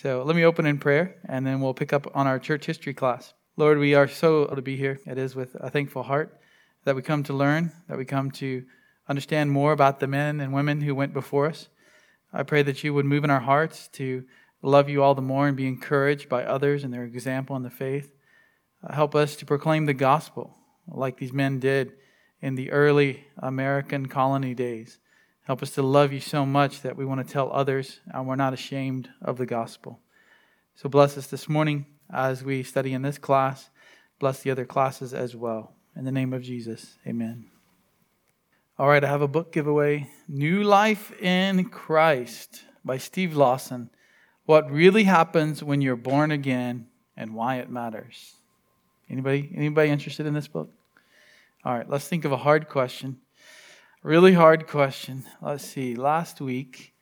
So let me open in prayer, and then we'll pick up on our church history class. Lord, we are so to be here. It is with a thankful heart that we come to learn, that we come to understand more about the men and women who went before us. I pray that you would move in our hearts to love you all the more and be encouraged by others and their example in the faith. Uh, help us to proclaim the gospel like these men did in the early American colony days. Help us to love you so much that we want to tell others and we're not ashamed of the gospel. So bless us this morning as we study in this class. Bless the other classes as well. In the name of Jesus, amen. All right, I have a book giveaway New Life in Christ by Steve Lawson. What really happens when you're born again and why it matters. Anybody anybody interested in this book? All right, let's think of a hard question. Really hard question. Let's see. Last week,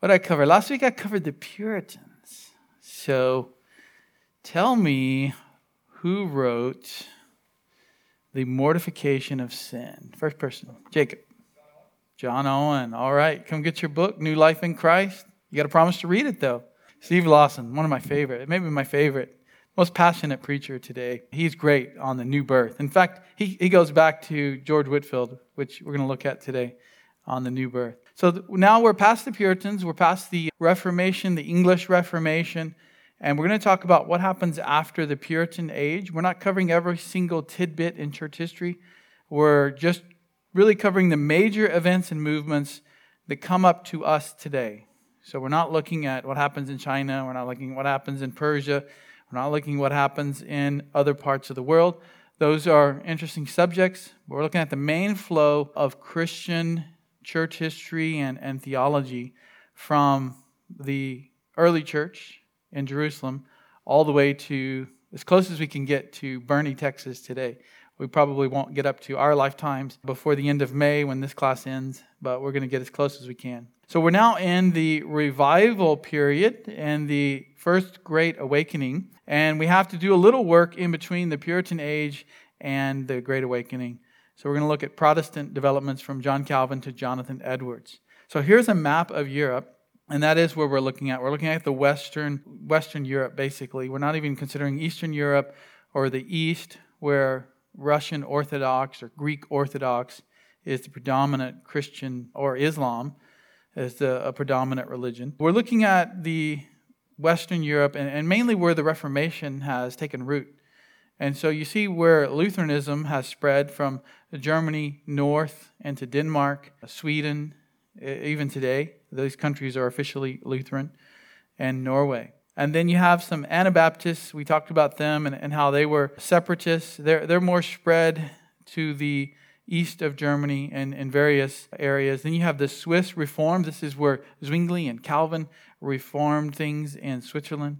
what I cover? Last week I covered the Puritans. So tell me who wrote The Mortification of Sin? First person, Jacob. John Owen. All right, come get your book, New Life in Christ. You got to promise to read it, though. Steve Lawson, one of my favorite, maybe my favorite most passionate preacher today. He's great on the new birth. In fact, he, he goes back to George Whitefield, which we're going to look at today on the new birth. So now we're past the Puritans, we're past the Reformation, the English Reformation, and we're going to talk about what happens after the Puritan age. We're not covering every single tidbit in church history. We're just really covering the major events and movements that come up to us today. So we're not looking at what happens in China, we're not looking at what happens in Persia, we're not looking at what happens in other parts of the world. Those are interesting subjects. We're looking at the main flow of Christian church history and, and theology from the early church in Jerusalem all the way to as close as we can get to Boerne, Texas today. We probably won't get up to our lifetimes before the end of May when this class ends, but we're going to get as close as we can. So we're now in the revival period and the first great awakening, and we have to do a little work in between the Puritan age and the Great Awakening. So we're going to look at Protestant developments from John Calvin to Jonathan Edwards. So here's a map of Europe, and that is where we're looking at. We're looking at the Western Western Europe basically. We're not even considering Eastern Europe or the East where Russian Orthodox or Greek Orthodox is the predominant Christian or Islam is the, a predominant religion. We're looking at the Western Europe and, and mainly where the Reformation has taken root. And so you see where Lutheranism has spread from Germany north into Denmark, Sweden, even today. Those countries are officially Lutheran, and Norway. And then you have some Anabaptists. We talked about them and, and how they were separatists. They're, they're more spread to the east of Germany and in various areas. Then you have the Swiss Reformed. This is where Zwingli and Calvin reformed things in Switzerland.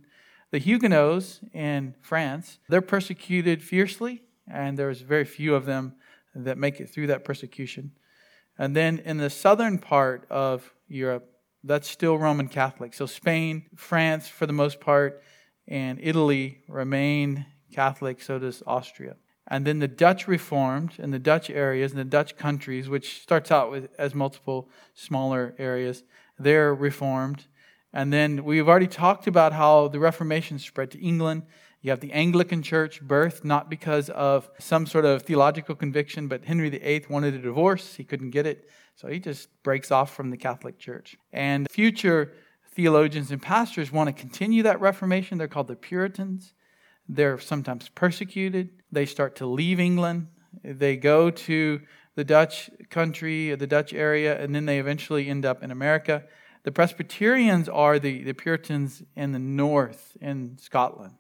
The Huguenots in France, they're persecuted fiercely, and there's very few of them that make it through that persecution. And then in the southern part of Europe, that's still Roman Catholic. So Spain, France, for the most part, and Italy remain Catholic, so does Austria. And then the Dutch Reformed in the Dutch areas and the Dutch countries, which starts out with, as multiple smaller areas, they're Reformed. And then we've already talked about how the Reformation spread to England. You have the Anglican Church birthed not because of some sort of theological conviction, but Henry VIII wanted a divorce. He couldn't get it. So he just breaks off from the Catholic Church. And future theologians and pastors want to continue that Reformation. They're called the Puritans. They're sometimes persecuted. They start to leave England. They go to the Dutch country, the Dutch area, and then they eventually end up in America. The Presbyterians are the, the Puritans in the north in Scotland.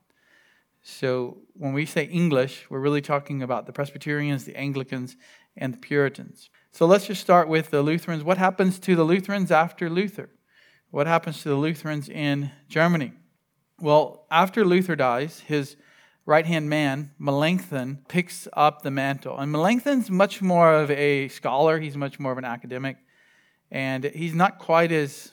So when we say English, we're really talking about the Presbyterians, the Anglicans, and the Puritans. So let's just start with the Lutherans. What happens to the Lutherans after Luther? What happens to the Lutherans in Germany? Well, after Luther dies, his right hand man, Melanchthon, picks up the mantle. And Melanchthon's much more of a scholar, he's much more of an academic, and he's not quite as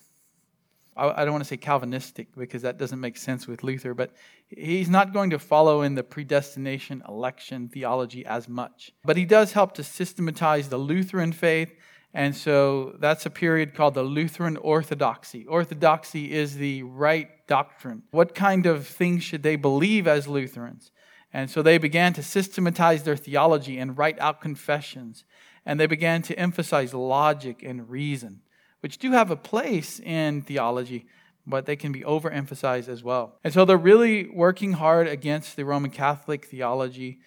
I don't want to say Calvinistic because that doesn't make sense with Luther, but he's not going to follow in the predestination election theology as much. But he does help to systematize the Lutheran faith And so that's a period called the Lutheran Orthodoxy. Orthodoxy is the right doctrine. What kind of things should they believe as Lutherans? And so they began to systematize their theology and write out confessions. And they began to emphasize logic and reason, which do have a place in theology, but they can be overemphasized as well. And so they're really working hard against the Roman Catholic theology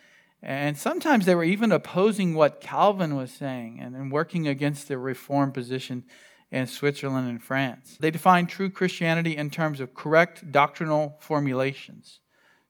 and sometimes they were even opposing what Calvin was saying and, working against the reform position in Switzerland and France. They defined true Christianity in terms of correct doctrinal formulations.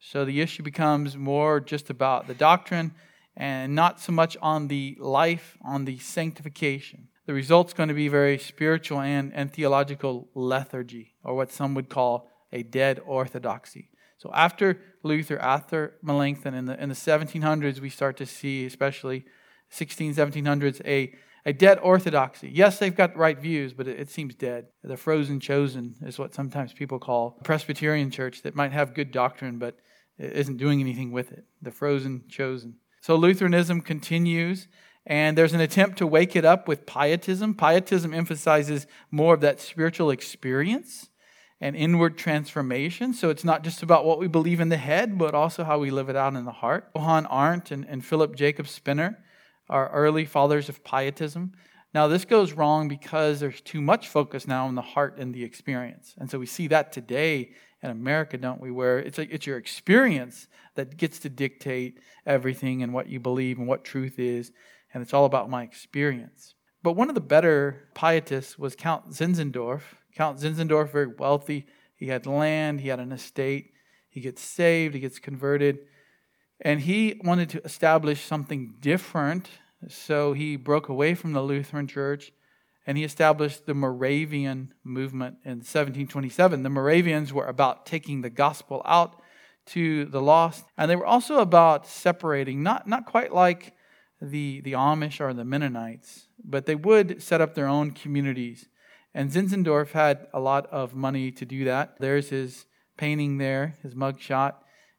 So the issue becomes more just about the doctrine and not so much on the life, on the sanctification. The result's going to be very spiritual and, and theological lethargy, or what some would call a dead orthodoxy. So after Luther, after Melanchthon, in the, in the 1700s, we start to see, especially 16, 1700s, a, a dead orthodoxy. Yes, they've got right views, but it, it seems dead. The frozen chosen is what sometimes people call Presbyterian church that might have good doctrine, but isn't doing anything with it. The frozen chosen. So Lutheranism continues, and there's an attempt to wake it up with pietism. Pietism emphasizes more of that spiritual experience and inward transformation. So it's not just about what we believe in the head, but also how we live it out in the heart. Johann Arndt and, and Philip Jacob Spener are early fathers of pietism. Now, this goes wrong because there's too much focus now on the heart and the experience. And so we see that today in America, don't we? Where it's, like, it's your experience that gets to dictate everything and what you believe and what truth is. And it's all about my experience. But one of the better pietists was Count Zinzendorf, Count Zinzendorf, very wealthy. He had land, he had an estate. He gets saved, he gets converted. And he wanted to establish something different. So he broke away from the Lutheran church and he established the Moravian movement in 1727. The Moravians were about taking the gospel out to the lost, and they were also about separating, not, not quite like the, the Amish or the Mennonites, but they would set up their own communities and Zinzendorf had a lot of money to do that. There's his painting there, his mugshot.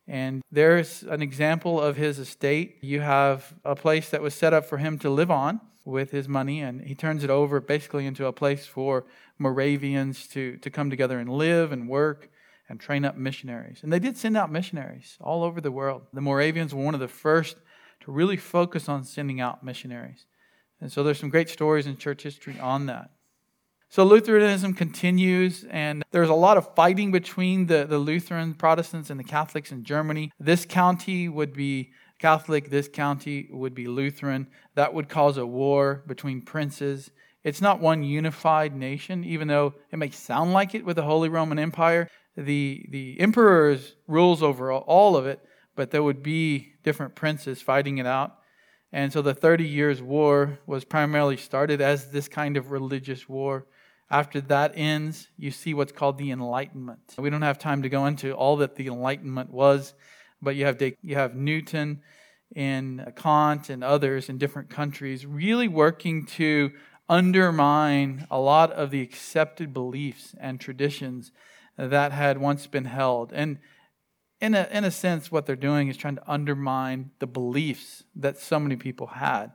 And there's an example of his estate. You have a place that was set up for him to live on with his money, and he turns it over basically into a place for Moravians to, to come together and live and work and train up missionaries. And they did send out missionaries all over the world. The Moravians were one of the first to really focus on sending out missionaries. And so there's some great stories in church history on that. So Lutheranism continues, and there's a lot of fighting between the, the Lutheran Protestants and the Catholics in Germany. This county would be Catholic, this county would be Lutheran. That would cause a war between princes. It's not one unified nation, even though it may sound like it with the Holy Roman Empire. The, the emperor rules over all of it, but there would be different princes fighting it out. And so the Thirty Years' War was primarily started as this kind of religious war. After that ends, you see what's called the Enlightenment. We don't have time to go into all that the Enlightenment was, but you have, you have Newton and Kant and others in different countries really working to undermine a lot of the accepted beliefs and traditions that had once been held. And in a, in a sense, what they're doing is trying to undermine the beliefs that so many people had.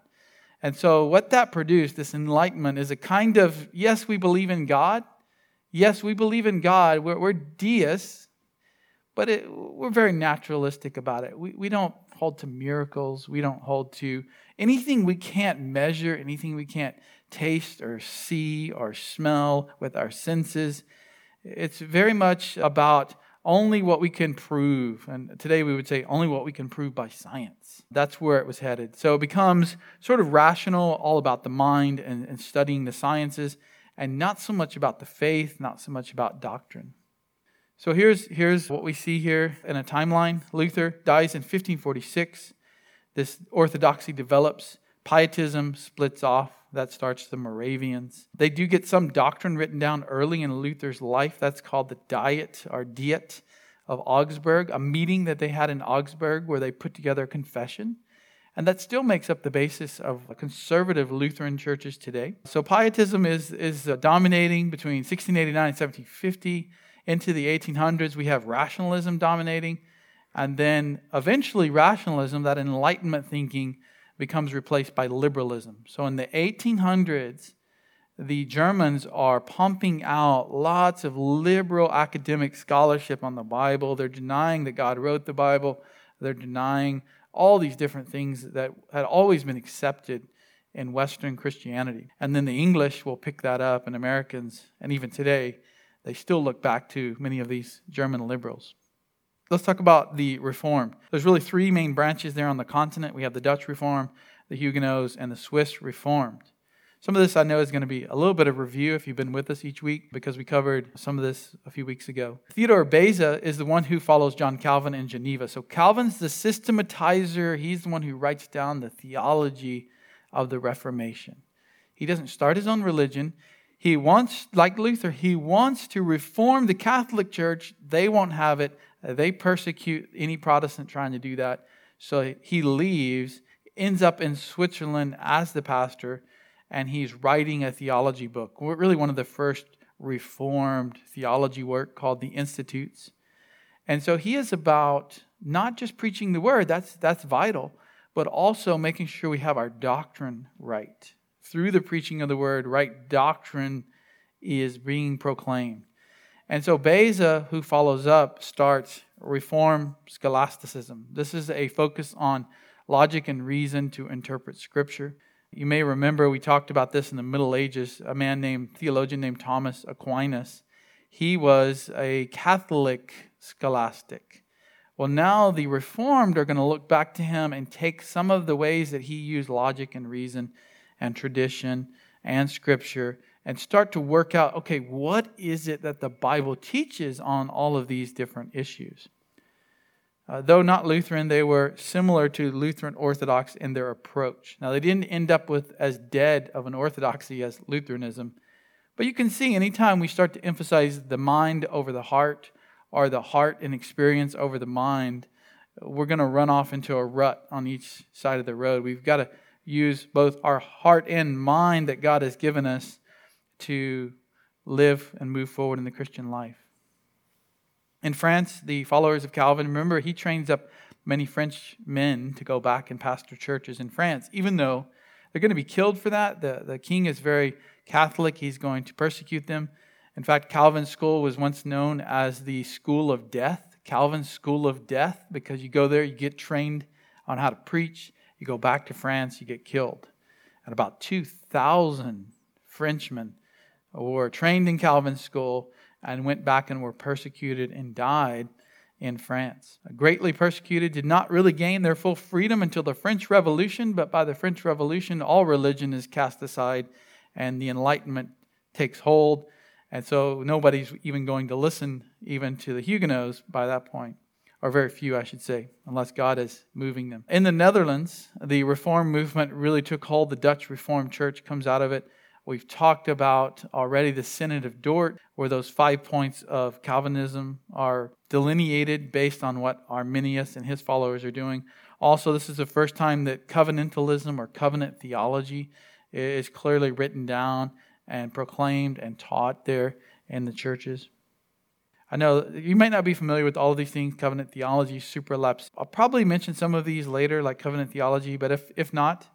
And so, what that produced, this enlightenment, is a kind of yes, we believe in God. Yes, we believe in God. We're, we're deists, but it, we're very naturalistic about it. We, we don't hold to miracles. We don't hold to anything we can't measure, anything we can't taste or see or smell with our senses. It's very much about only what we can prove. And today we would say only what we can prove by science. That's where it was headed. So it becomes sort of rational, all about the mind and, and studying the sciences, and not so much about the faith, not so much about doctrine. So here's, here's what we see here in a timeline. Luther dies in 1546. This orthodoxy develops. Pietism splits off. That starts the Moravians. They do get some doctrine written down early in Luther's life. That's called the Diet or Diet of Augsburg, a meeting that they had in Augsburg where they put together a confession. And that still makes up the basis of conservative Lutheran churches today. So Pietism is, is uh, dominating between 1689 and 1750. Into the 1800s, we have rationalism dominating. And then eventually, rationalism, that Enlightenment thinking, becomes replaced by liberalism. So in the 1800s, the Germans are pumping out lots of liberal academic scholarship on the Bible. They're denying that God wrote the Bible. They're denying all these different things that had always been accepted in Western Christianity. And then the English will pick that up, and Americans, and even today, they still look back to many of these German liberals. Let's talk about the Reform. There's really three main branches there on the continent. We have the Dutch Reform, the Huguenots, and the Swiss Reformed. Some of this I know is going to be a little bit of review if you've been with us each week because we covered some of this a few weeks ago. Theodore Beza is the one who follows John Calvin in Geneva. So Calvin's the systematizer, he's the one who writes down the theology of the Reformation. He doesn't start his own religion. He wants, like Luther, he wants to reform the Catholic Church. They won't have it. Uh, they persecute any Protestant trying to do that. So he leaves, ends up in Switzerland as the pastor and he's writing a theology book. Really, one of the first reformed theology work called the Institutes. And so he is about not just preaching the word, that's, that's vital, but also making sure we have our doctrine right. Through the preaching of the word, right doctrine is being proclaimed. And so Beza, who follows up, starts Reform Scholasticism. This is a focus on logic and reason to interpret Scripture. You may remember we talked about this in the Middle Ages. A man named, theologian named Thomas Aquinas. He was a Catholic scholastic. Well, now the Reformed are going to look back to him and take some of the ways that he used logic and reason and tradition and scripture and start to work out okay, what is it that the Bible teaches on all of these different issues? Uh, though not Lutheran, they were similar to Lutheran Orthodox in their approach. Now, they didn't end up with as dead of an orthodoxy as Lutheranism, but you can see anytime we start to emphasize the mind over the heart or the heart and experience over the mind, we're going to run off into a rut on each side of the road. We've got to use both our heart and mind that God has given us to live and move forward in the Christian life. In France, the followers of Calvin, remember, he trains up many French men to go back and pastor churches in France, even though they're going to be killed for that. The, the king is very Catholic, he's going to persecute them. In fact, Calvin's school was once known as the school of death, Calvin's school of death, because you go there, you get trained on how to preach, you go back to France, you get killed. And about 2,000 Frenchmen were trained in Calvin's school and went back and were persecuted and died in France. Greatly persecuted, did not really gain their full freedom until the French Revolution, but by the French Revolution, all religion is cast aside and the Enlightenment takes hold. And so nobody's even going to listen even to the Huguenots by that point, or very few, I should say, unless God is moving them. In the Netherlands, the Reform movement really took hold. The Dutch Reformed Church comes out of it. We've talked about already the Synod of Dort, where those five points of Calvinism are delineated based on what Arminius and his followers are doing. Also, this is the first time that covenantalism or covenant theology is clearly written down and proclaimed and taught there in the churches. I know you might not be familiar with all of these things covenant theology, supralapse. I'll probably mention some of these later, like covenant theology, but if, if not,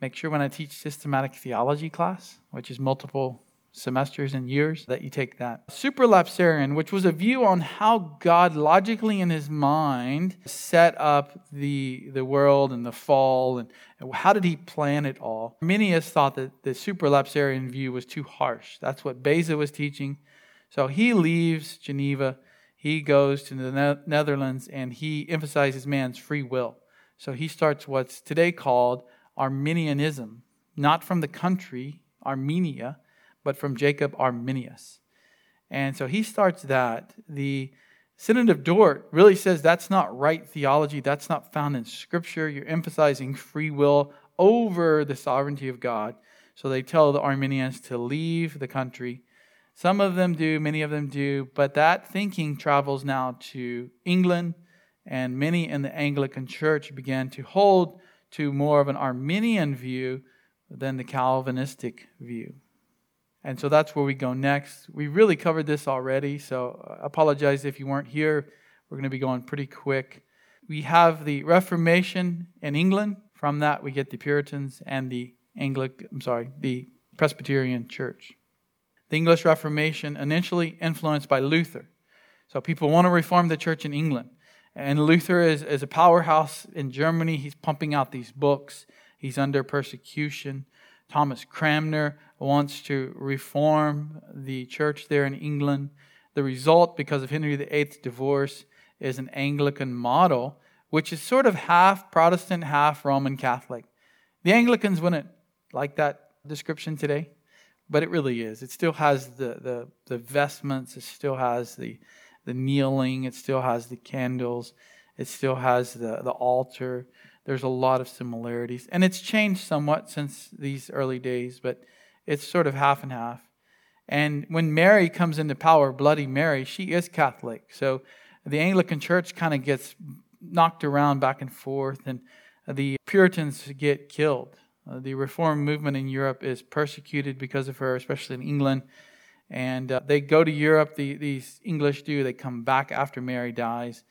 Make sure when I teach systematic theology class, which is multiple semesters and years, that you take that. Supralapsarian, which was a view on how God logically in his mind set up the, the world and the fall and, and how did he plan it all. Arminius thought that the supralapsarian view was too harsh. That's what Beza was teaching. So he leaves Geneva, he goes to the Netherlands, and he emphasizes man's free will. So he starts what's today called Arminianism, not from the country, Armenia, but from Jacob Arminius. And so he starts that. The Synod of Dort really says that's not right theology, that's not found in Scripture. You're emphasizing free will over the sovereignty of God. So they tell the Arminians to leave the country. Some of them do, many of them do, but that thinking travels now to England, and many in the Anglican Church began to hold to more of an Arminian view than the Calvinistic view. And so that's where we go next. We really covered this already, so I apologize if you weren't here. We're going to be going pretty quick. We have the Reformation in England from that, we get the Puritans and the Anglican, I'm sorry, the Presbyterian Church. The English Reformation, initially influenced by Luther. So people want to reform the church in England. And Luther is, is a powerhouse in Germany. He's pumping out these books. He's under persecution. Thomas Cranmer wants to reform the church there in England. The result, because of Henry VIII's divorce, is an Anglican model, which is sort of half Protestant, half Roman Catholic. The Anglicans wouldn't like that description today, but it really is. It still has the, the, the vestments, it still has the, the kneeling, it still has the candles, it still has the, the altar. There's a lot of similarities. And it's changed somewhat since these early days, but it's sort of half and half. And when Mary comes into power, Bloody Mary, she is Catholic. So the Anglican Church kind of gets knocked around back and forth, and the Puritans get killed. Uh, the Reform movement in Europe is persecuted because of her, especially in England. And uh, they go to Europe, the, these English do. They come back after Mary dies,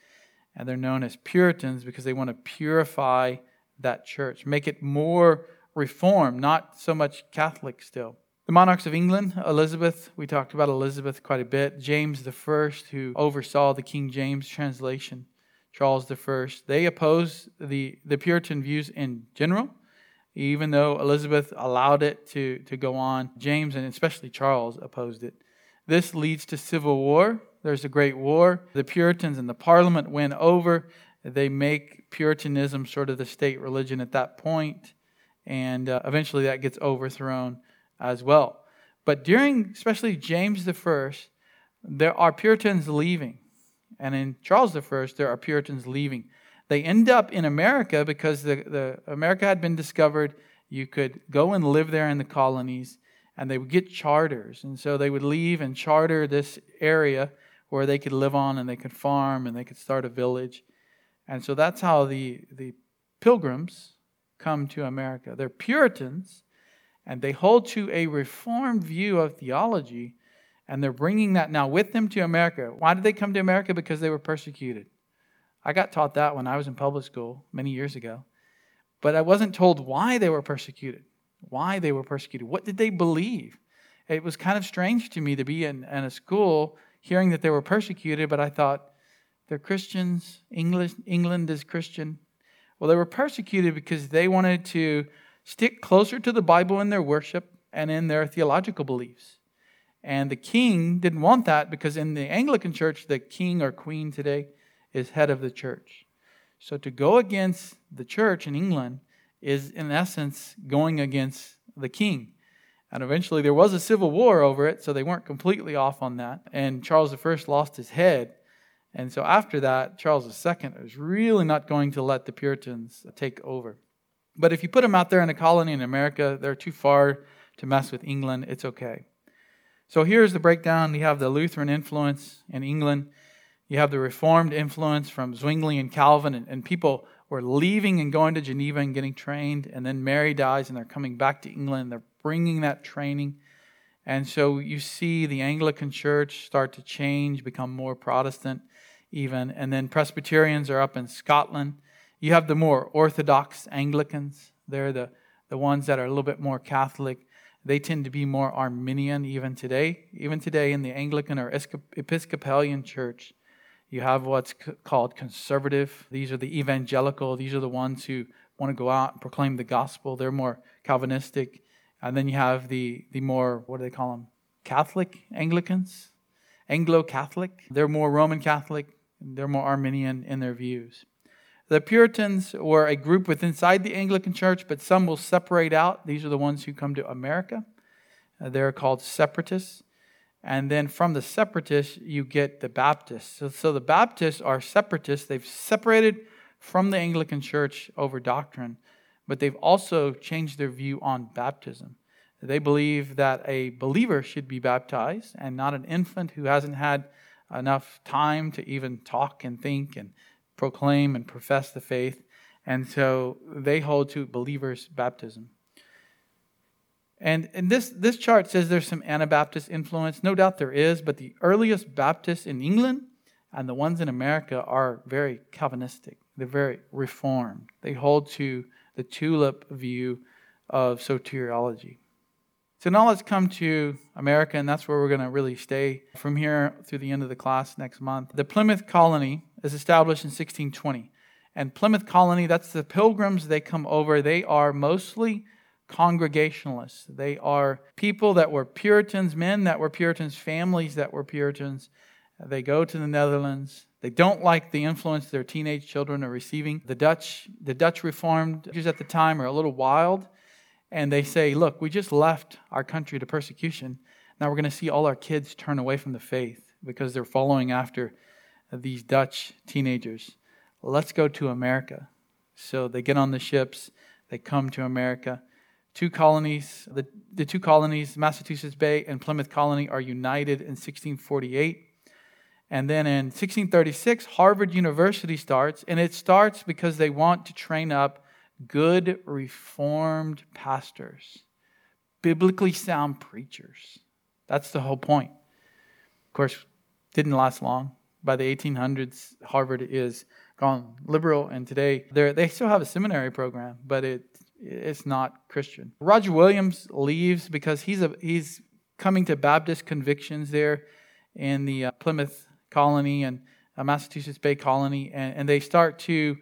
and they're known as Puritans because they want to purify that church, make it more reformed, not so much Catholic still. The monarchs of England, Elizabeth, we talked about Elizabeth quite a bit. James I, who oversaw the King James translation, Charles I, they opposed the, the Puritan views in general even though Elizabeth allowed it to, to go on, James and especially Charles opposed it. This leads to civil war. There's a great war. The Puritans and the Parliament win over. They make Puritanism sort of the state religion at that point, and uh, eventually that gets overthrown as well. But during, especially James the First, there are Puritans leaving, and in Charles the First, there are Puritans leaving. They end up in America because the, the America had been discovered. You could go and live there in the colonies, and they would get charters. And so they would leave and charter this area where they could live on and they could farm and they could start a village. And so that's how the, the pilgrims come to America. They're Puritans, and they hold to a reformed view of theology, and they're bringing that now with them to America. Why did they come to America? Because they were persecuted. I got taught that when I was in public school many years ago. But I wasn't told why they were persecuted. Why they were persecuted. What did they believe? It was kind of strange to me to be in, in a school hearing that they were persecuted, but I thought, they're Christians. English, England is Christian. Well, they were persecuted because they wanted to stick closer to the Bible in their worship and in their theological beliefs. And the king didn't want that because in the Anglican church, the king or queen today, is head of the church. So to go against the church in England is, in essence, going against the king. And eventually there was a civil war over it, so they weren't completely off on that. And Charles I lost his head. And so after that, Charles II was really not going to let the Puritans take over. But if you put them out there in a colony in America, they're too far to mess with England. It's okay. So here's the breakdown. You have the Lutheran influence in England. You have the Reformed influence from Zwingli and Calvin, and, and people were leaving and going to Geneva and getting trained. And then Mary dies, and they're coming back to England. They're bringing that training. And so you see the Anglican church start to change, become more Protestant, even. And then Presbyterians are up in Scotland. You have the more Orthodox Anglicans. They're the, the ones that are a little bit more Catholic. They tend to be more Arminian even today. Even today in the Anglican or Episcopalian church, you have what's called conservative. These are the evangelical. These are the ones who want to go out and proclaim the gospel. They're more Calvinistic. And then you have the, the more, what do they call them? Catholic Anglicans? Anglo Catholic. They're more Roman Catholic. They're more Arminian in their views. The Puritans were a group within inside the Anglican Church, but some will separate out. These are the ones who come to America. They're called separatists. And then from the separatists, you get the Baptists. So, so the Baptists are separatists. They've separated from the Anglican Church over doctrine, but they've also changed their view on baptism. They believe that a believer should be baptized and not an infant who hasn't had enough time to even talk and think and proclaim and profess the faith. And so they hold to believers' baptism. And, and this, this chart says there's some Anabaptist influence. No doubt there is, but the earliest Baptists in England and the ones in America are very Calvinistic. They're very reformed. They hold to the tulip view of soteriology. So now let's come to America, and that's where we're going to really stay from here through the end of the class next month. The Plymouth Colony is established in 1620. And Plymouth Colony, that's the pilgrims, they come over. They are mostly Congregationalists. They are people that were Puritans, men that were Puritans, families that were Puritans. They go to the Netherlands. They don't like the influence their teenage children are receiving. The Dutch, the Dutch Reformed Jews at the time are a little wild, and they say, "Look, we just left our country to persecution. Now we're going to see all our kids turn away from the faith because they're following after these Dutch teenagers. Let's go to America." So they get on the ships. They come to America two colonies, the, the two colonies, Massachusetts Bay and Plymouth Colony, are united in 1648. And then in 1636, Harvard University starts, and it starts because they want to train up good Reformed pastors, biblically sound preachers. That's the whole point. Of course, didn't last long. By the 1800s, Harvard is gone liberal, and today they still have a seminary program, but it it's not Christian. Roger Williams leaves because he's a, he's coming to Baptist convictions there in the uh, Plymouth colony and uh, Massachusetts Bay colony, and, and they start to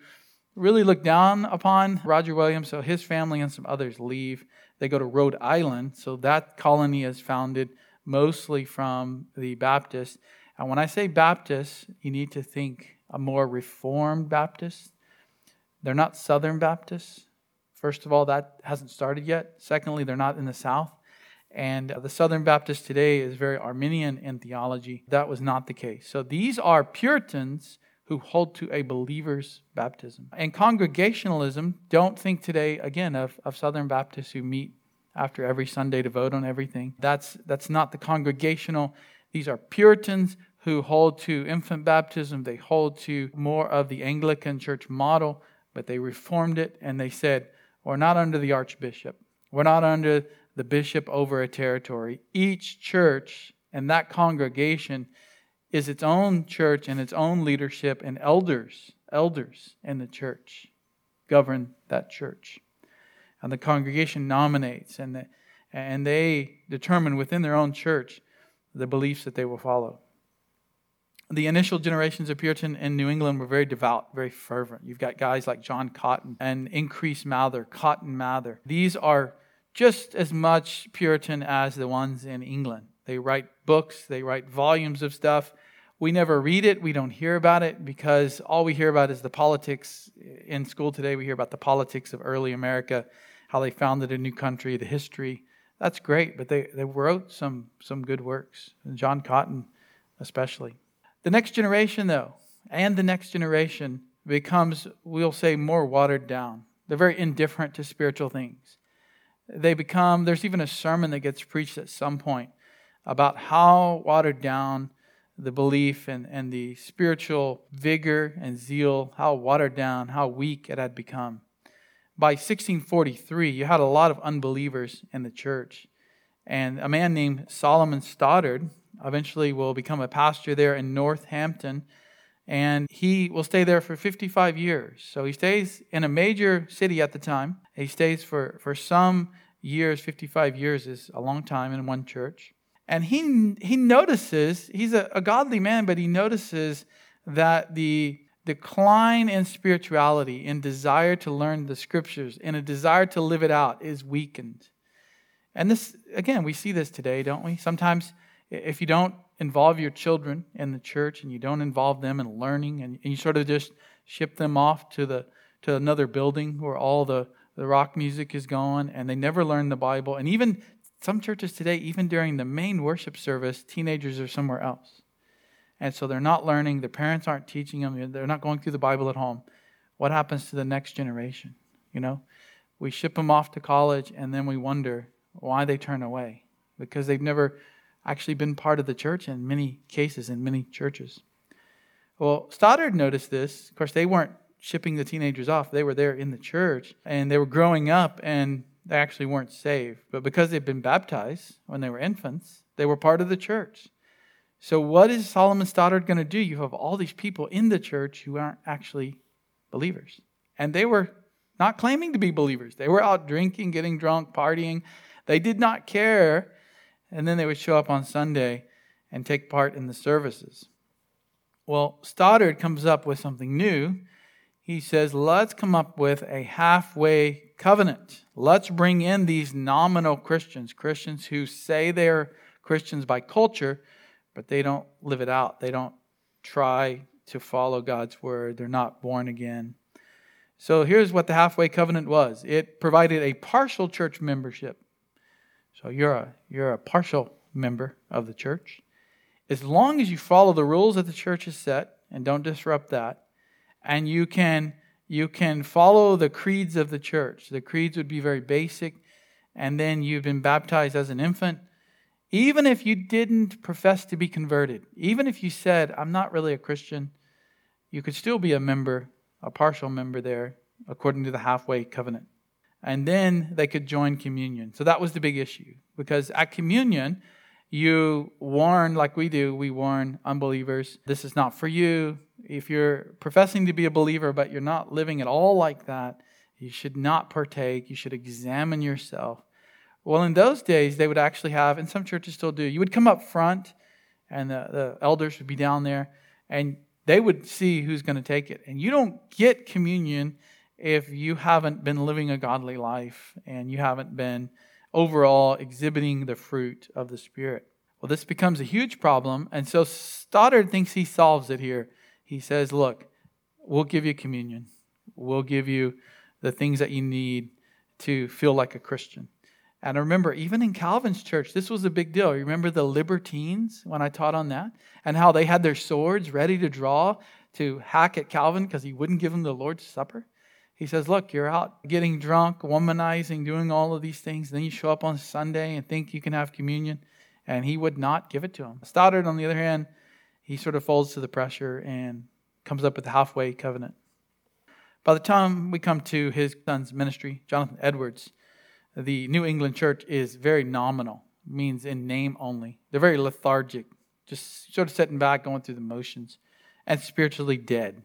really look down upon Roger Williams. So his family and some others leave. They go to Rhode Island. So that colony is founded mostly from the Baptists. And when I say Baptist, you need to think a more Reformed Baptist. They're not Southern Baptists. First of all, that hasn't started yet. Secondly, they're not in the South. And uh, the Southern Baptist today is very Arminian in theology. That was not the case. So these are Puritans who hold to a believer's baptism. And Congregationalism, don't think today, again, of, of Southern Baptists who meet after every Sunday to vote on everything. That's, that's not the congregational. These are Puritans who hold to infant baptism. They hold to more of the Anglican church model, but they reformed it and they said, we're not under the archbishop. We're not under the bishop over a territory. Each church and that congregation is its own church and its own leadership, and elders, elders in the church govern that church. And the congregation nominates and, the, and they determine within their own church the beliefs that they will follow the initial generations of Puritan in New England were very devout, very fervent. You've got guys like John Cotton and Increase Mather, Cotton Mather. These are just as much Puritan as the ones in England. They write books, they write volumes of stuff. We never read it, we don't hear about it because all we hear about is the politics. In school today, we hear about the politics of early America, how they founded a new country, the history. That's great, but they, they wrote some, some good works, John Cotton especially. The next generation, though, and the next generation becomes, we'll say, more watered down. They're very indifferent to spiritual things. They become, there's even a sermon that gets preached at some point about how watered down the belief and, and the spiritual vigor and zeal, how watered down, how weak it had become. By 1643, you had a lot of unbelievers in the church. And a man named Solomon Stoddard, eventually will become a pastor there in Northampton. And he will stay there for 55 years. So he stays in a major city at the time. He stays for, for some years, 55 years is a long time in one church. And he, he notices, he's a, a godly man, but he notices that the decline in spirituality, in desire to learn the scriptures, in a desire to live it out, is weakened. And this, again, we see this today, don't we? Sometimes if you don't involve your children in the church and you don't involve them in learning and, you sort of just ship them off to the to another building where all the, the rock music is going and they never learn the Bible. And even some churches today, even during the main worship service, teenagers are somewhere else. And so they're not learning, their parents aren't teaching them, they're not going through the Bible at home. What happens to the next generation? You know, we ship them off to college and then we wonder why they turn away because they've never actually been part of the church in many cases, in many churches. Well, Stoddard noticed this. Of course, they weren't shipping the teenagers off, they were there in the church and they were growing up and they actually weren't saved. But because they'd been baptized when they were infants, they were part of the church. So, what is Solomon Stoddard going to do? You have all these people in the church who aren't actually believers. And they were not claiming to be believers. They were out drinking, getting drunk, partying. They did not care. And then they would show up on Sunday and take part in the services. Well, Stoddard comes up with something new. He says, let's come up with a halfway covenant. Let's bring in these nominal Christians, Christians who say they're Christians by culture, but they don't live it out. They don't try to follow God's word. They're not born again. So here's what the halfway covenant was it provided a partial church membership. So you're a, you're a partial member of the church. As long as you follow the rules that the church has set and don't disrupt that, and you can you can follow the creeds of the church. The creeds would be very basic, and then you've been baptized as an infant. Even if you didn't profess to be converted, even if you said, I'm not really a Christian, you could still be a member, a partial member there, according to the halfway covenant. And then they could join communion. So that was the big issue. Because at communion, you warn, like we do, we warn unbelievers this is not for you. If you're professing to be a believer, but you're not living at all like that, you should not partake. You should examine yourself. Well, in those days, they would actually have, and some churches still do, you would come up front, and the, the elders would be down there, and they would see who's going to take it. And you don't get communion if you haven't been living a godly life and you haven't been overall exhibiting the fruit of the Spirit. Well, this becomes a huge problem, and so Stoddard thinks he solves it here. He says, Look, we'll give you communion, we'll give you the things that you need to feel like a Christian. And remember, even in Calvin's church, this was a big deal. You remember the libertines when I taught on that? And how they had their swords ready to draw to hack at Calvin because he wouldn't give them the Lord's Supper? He says, Look, you're out getting drunk, womanizing, doing all of these things. Then you show up on Sunday and think you can have communion. And he would not give it to him. Stoddard, on the other hand, he sort of folds to the pressure and comes up with the halfway covenant. By the time we come to his son's ministry, Jonathan Edwards, the New England church is very nominal, means in name only. They're very lethargic, just sort of sitting back, going through the motions, and spiritually dead.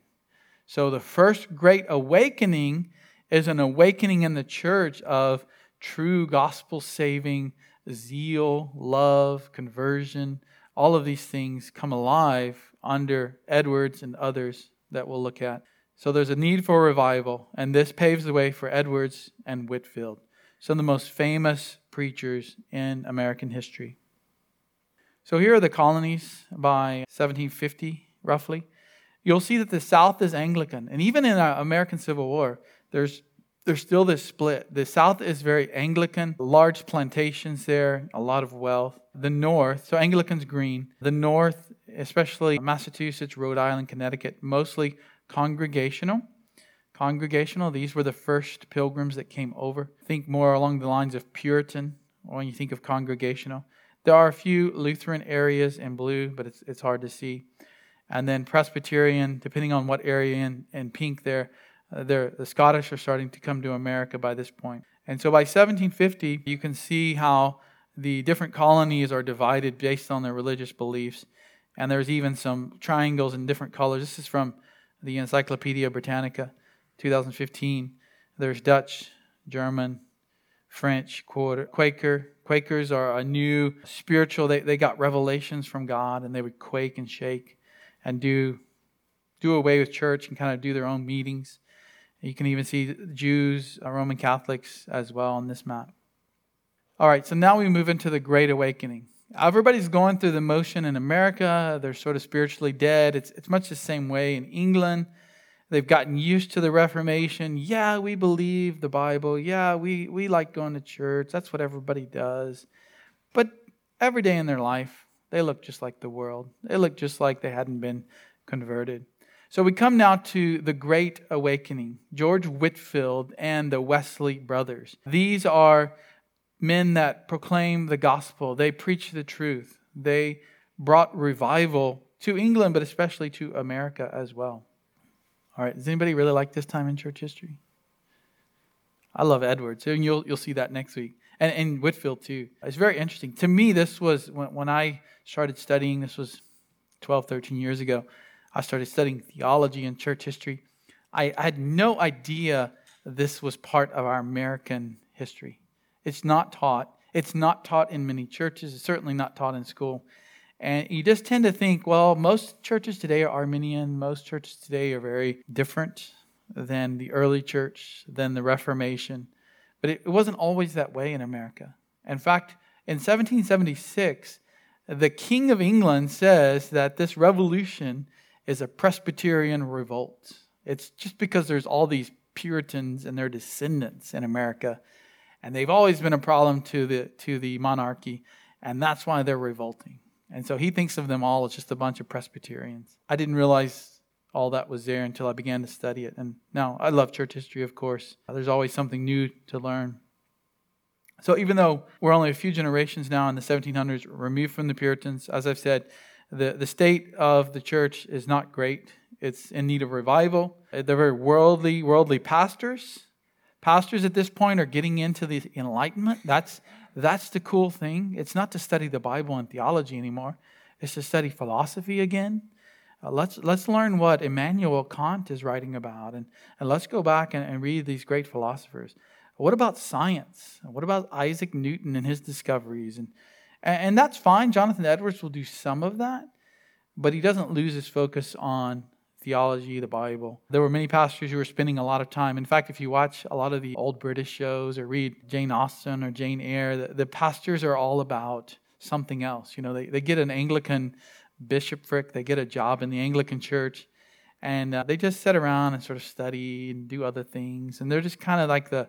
So the first great awakening is an awakening in the church of true gospel saving zeal, love, conversion. All of these things come alive under Edwards and others that we'll look at. So there's a need for revival, and this paves the way for Edwards and Whitefield, some of the most famous preachers in American history. So here are the colonies by 1750, roughly. You'll see that the South is Anglican. And even in the American Civil War, there's, there's still this split. The South is very Anglican, large plantations there, a lot of wealth. The North, so Anglican's green. The North, especially Massachusetts, Rhode Island, Connecticut, mostly congregational congregational. These were the first pilgrims that came over. Think more along the lines of Puritan when you think of congregational. There are a few Lutheran areas in blue, but it's, it's hard to see. And then Presbyterian, depending on what area in, in pink there, uh, the Scottish are starting to come to America by this point. And so by 1750, you can see how the different colonies are divided based on their religious beliefs. And there's even some triangles in different colors. This is from the Encyclopedia Britannica. 2015. There's Dutch, German, French, Quaker. Quakers are a new spiritual, they, they got revelations from God and they would quake and shake and do, do away with church and kind of do their own meetings. You can even see Jews, uh, Roman Catholics as well on this map. All right, so now we move into the Great Awakening. Everybody's going through the motion in America. They're sort of spiritually dead. It's, it's much the same way in England. They've gotten used to the Reformation. Yeah, we believe the Bible. Yeah, we, we like going to church. That's what everybody does. But every day in their life, they look just like the world. They look just like they hadn't been converted. So we come now to the Great Awakening George Whitefield and the Wesley brothers. These are men that proclaim the gospel, they preach the truth, they brought revival to England, but especially to America as well. All right. Does anybody really like this time in church history? I love Edwards, and you'll you'll see that next week, and and Whitefield too. It's very interesting to me. This was when when I started studying. This was 12, 13 years ago. I started studying theology and church history. I, I had no idea this was part of our American history. It's not taught. It's not taught in many churches. It's certainly not taught in school. And you just tend to think, well, most churches today are Arminian. Most churches today are very different than the early church, than the Reformation. But it wasn't always that way in America. In fact, in 1776, the King of England says that this revolution is a Presbyterian revolt. It's just because there's all these Puritans and their descendants in America, and they've always been a problem to the to the monarchy, and that's why they're revolting. And so he thinks of them all as just a bunch of Presbyterians. I didn't realize all that was there until I began to study it. And now I love church history, of course. There's always something new to learn. So even though we're only a few generations now in the 1700s removed from the Puritans, as I've said, the, the state of the church is not great. It's in need of revival. They're very worldly, worldly pastors. Pastors at this point are getting into the Enlightenment. That's, that's the cool thing. It's not to study the Bible and theology anymore, it's to study philosophy again. Uh, let's, let's learn what Immanuel Kant is writing about, and, and let's go back and, and read these great philosophers. What about science? What about Isaac Newton and his discoveries? And, and that's fine. Jonathan Edwards will do some of that, but he doesn't lose his focus on theology, the Bible. There were many pastors who were spending a lot of time. In fact, if you watch a lot of the old British shows or read Jane Austen or Jane Eyre, the, the pastors are all about something else. You know, they, they get an Anglican bishopric, they get a job in the Anglican church, and uh, they just sit around and sort of study and do other things. And they're just kind of like the,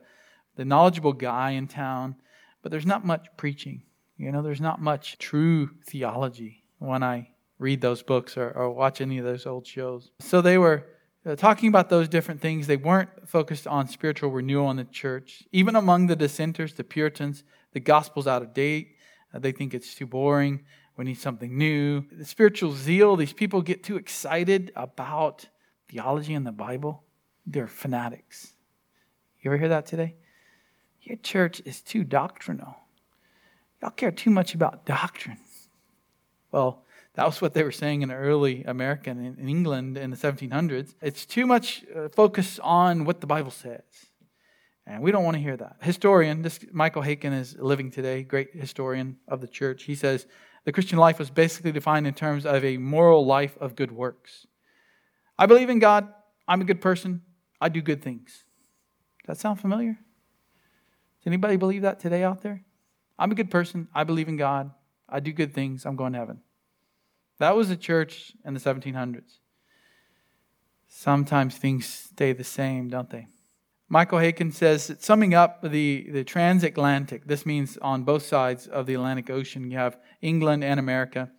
the knowledgeable guy in town, but there's not much preaching. You know, there's not much true theology when I read those books or, or watch any of those old shows. So they were uh, talking about those different things. They weren't focused on spiritual renewal in the church. Even among the dissenters, the Puritans, the gospel's out of date. Uh, they think it's too boring. We need something new. The spiritual zeal, these people get too excited about theology and the Bible. They're fanatics. You ever hear that today? Your church is too doctrinal. Y'all care too much about doctrine. Well, that was what they were saying in early America and in England in the 1700s. It's too much uh, focus on what the Bible says. And we don't want to hear that. Historian, this Michael Haykin is living today, great historian of the church. He says the Christian life was basically defined in terms of a moral life of good works. I believe in God. I'm a good person. I do good things. Does that sound familiar? Does anybody believe that today out there? I'm a good person. I believe in God. I do good things. I'm going to heaven. That was the church in the 1700s. Sometimes things stay the same, don't they? Michael Haykin says, summing up the, the transatlantic, this means on both sides of the Atlantic Ocean, you have England and America,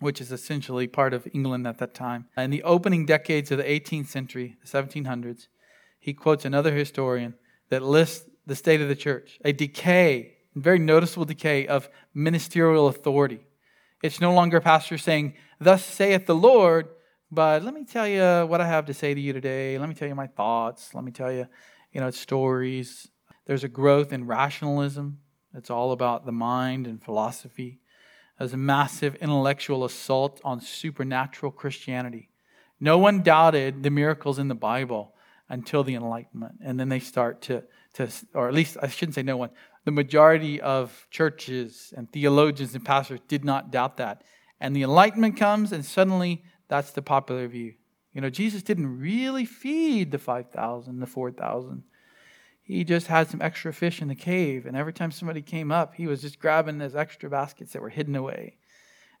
which is essentially part of England at that time. In the opening decades of the 18th century, the 1700s, he quotes another historian that lists the state of the church a decay, very noticeable decay of ministerial authority. It's no longer a pastor saying, Thus saith the Lord, but let me tell you what I have to say to you today. Let me tell you my thoughts. Let me tell you, you know, stories. There's a growth in rationalism. It's all about the mind and philosophy. There's a massive intellectual assault on supernatural Christianity. No one doubted the miracles in the Bible until the Enlightenment. And then they start to, to or at least I shouldn't say no one, the majority of churches and theologians and pastors did not doubt that. And the Enlightenment comes, and suddenly that's the popular view. You know, Jesus didn't really feed the 5,000, the 4,000. He just had some extra fish in the cave, and every time somebody came up, he was just grabbing those extra baskets that were hidden away.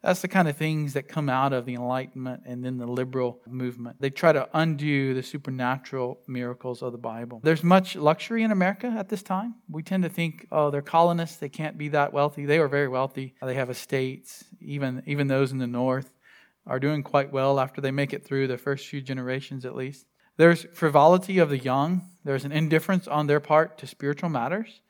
That's the kind of things that come out of the Enlightenment and then the liberal movement. They try to undo the supernatural miracles of the Bible. There's much luxury in America at this time. We tend to think, oh, they're colonists, they can't be that wealthy. They were very wealthy. They have estates. Even, even those in the north are doing quite well after they make it through the first few generations at least. There's frivolity of the young. There's an indifference on their part to spiritual matters.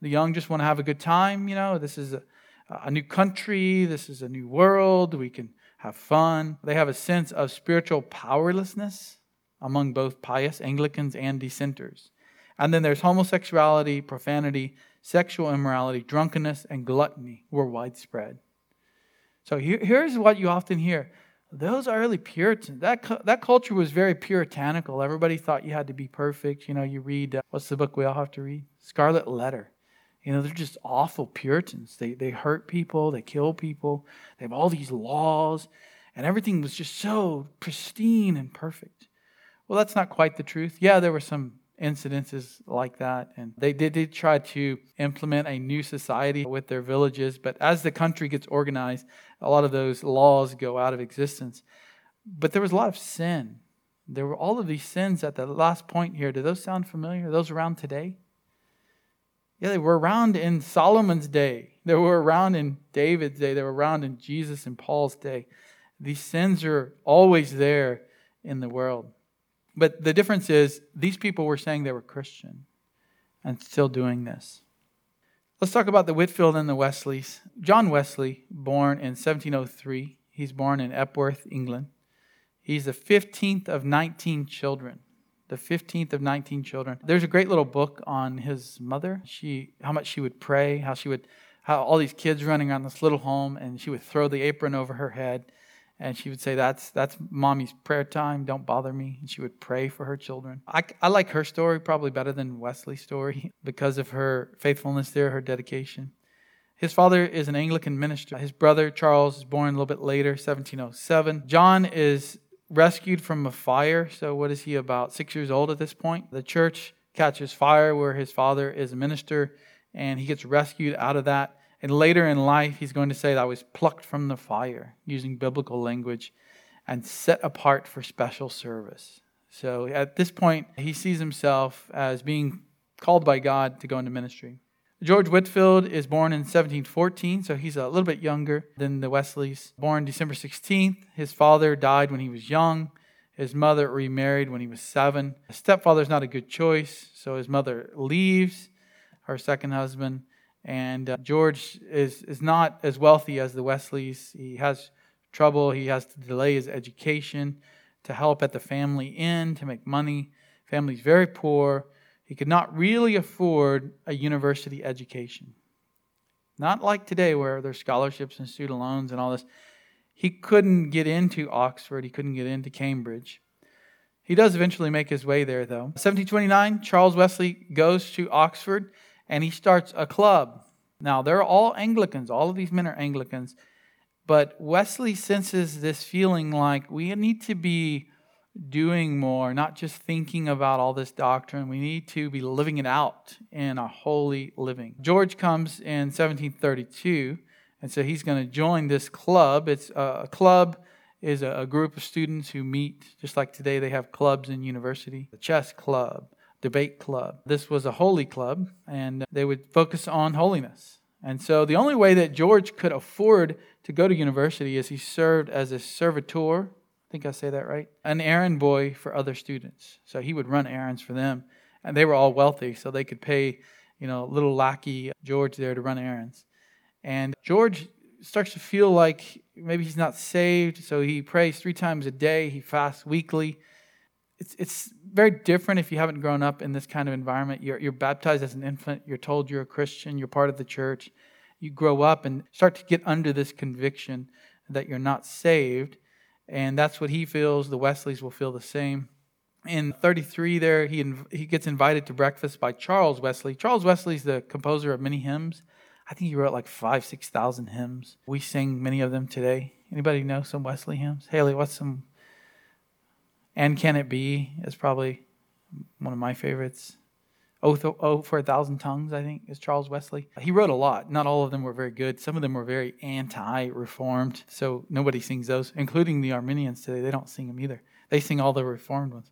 The young just want to have a good time, you know. This is a a new country, this is a new world, we can have fun. They have a sense of spiritual powerlessness among both pious Anglicans and dissenters. And then there's homosexuality, profanity, sexual immorality, drunkenness, and gluttony were widespread. So here, here's what you often hear those early Puritans, that, that culture was very puritanical. Everybody thought you had to be perfect. You know, you read, uh, what's the book we all have to read? Scarlet Letter. You know, they're just awful Puritans. They, they hurt people, they kill people, they have all these laws, and everything was just so pristine and perfect. Well, that's not quite the truth. Yeah, there were some incidences like that. And they did, did try to implement a new society with their villages. But as the country gets organized, a lot of those laws go out of existence. But there was a lot of sin. There were all of these sins at the last point here. Do those sound familiar? Are those around today? Yeah, they were around in Solomon's day. They were around in David's day. They were around in Jesus and Paul's day. These sins are always there in the world. But the difference is, these people were saying they were Christian and still doing this. Let's talk about the Whitefield and the Wesleys. John Wesley, born in 1703, he's born in Epworth, England. He's the 15th of 19 children. The 15th of 19 children. There's a great little book on his mother. She, how much she would pray, how she would, how all these kids running around this little home, and she would throw the apron over her head and she would say, That's, that's mommy's prayer time. Don't bother me. And she would pray for her children. I, I like her story probably better than Wesley's story because of her faithfulness there, her dedication. His father is an Anglican minister. His brother, Charles, is born a little bit later, 1707. John is rescued from a fire. So, what is he, about six years old at this point? The church catches fire where his father is a minister, and he gets rescued out of that. And later in life, he's going to say that I was plucked from the fire, using biblical language, and set apart for special service. So at this point, he sees himself as being called by God to go into ministry. George Whitefield is born in 1714, so he's a little bit younger than the Wesleys. Born December 16th. His father died when he was young. His mother remarried when he was seven. His stepfather's not a good choice, so his mother leaves her second husband and uh, George is, is not as wealthy as the Wesleys. He has trouble. He has to delay his education to help at the family inn to make money. Family's very poor. He could not really afford a university education. Not like today where there's scholarships and student loans and all this. He couldn't get into Oxford. He couldn't get into Cambridge. He does eventually make his way there, though. 1729, Charles Wesley goes to Oxford and he starts a club. Now, they're all Anglicans, all of these men are Anglicans, but Wesley senses this feeling like we need to be doing more, not just thinking about all this doctrine. We need to be living it out in a holy living. George comes in 1732, and so he's going to join this club. It's uh, a club is a group of students who meet just like today they have clubs in university. The chess club, debate club. This was a holy club, and they would focus on holiness. And so the only way that George could afford to go to university is he served as a servitor. I think I say that right. An errand boy for other students. So he would run errands for them. And they were all wealthy, so they could pay, you know, little lackey George there to run errands. And George starts to feel like maybe he's not saved, so he prays three times a day, he fasts weekly it's, it's very different if you haven't grown up in this kind of environment. You're, you're baptized as an infant, you're told you're a Christian, you're part of the church. You grow up and start to get under this conviction that you're not saved. And that's what he feels. The Wesleys will feel the same. In 33, there, he, he gets invited to breakfast by Charles Wesley. Charles Wesley is the composer of many hymns. I think he wrote like five, 6,000 hymns. We sing many of them today. Anybody know some Wesley hymns? Haley, what's some and Can It Be is probably one of my favorites. Oh, for a Thousand Tongues, I think, is Charles Wesley. He wrote a lot. Not all of them were very good. Some of them were very anti reformed, so nobody sings those, including the Arminians today. They don't sing them either. They sing all the reformed ones.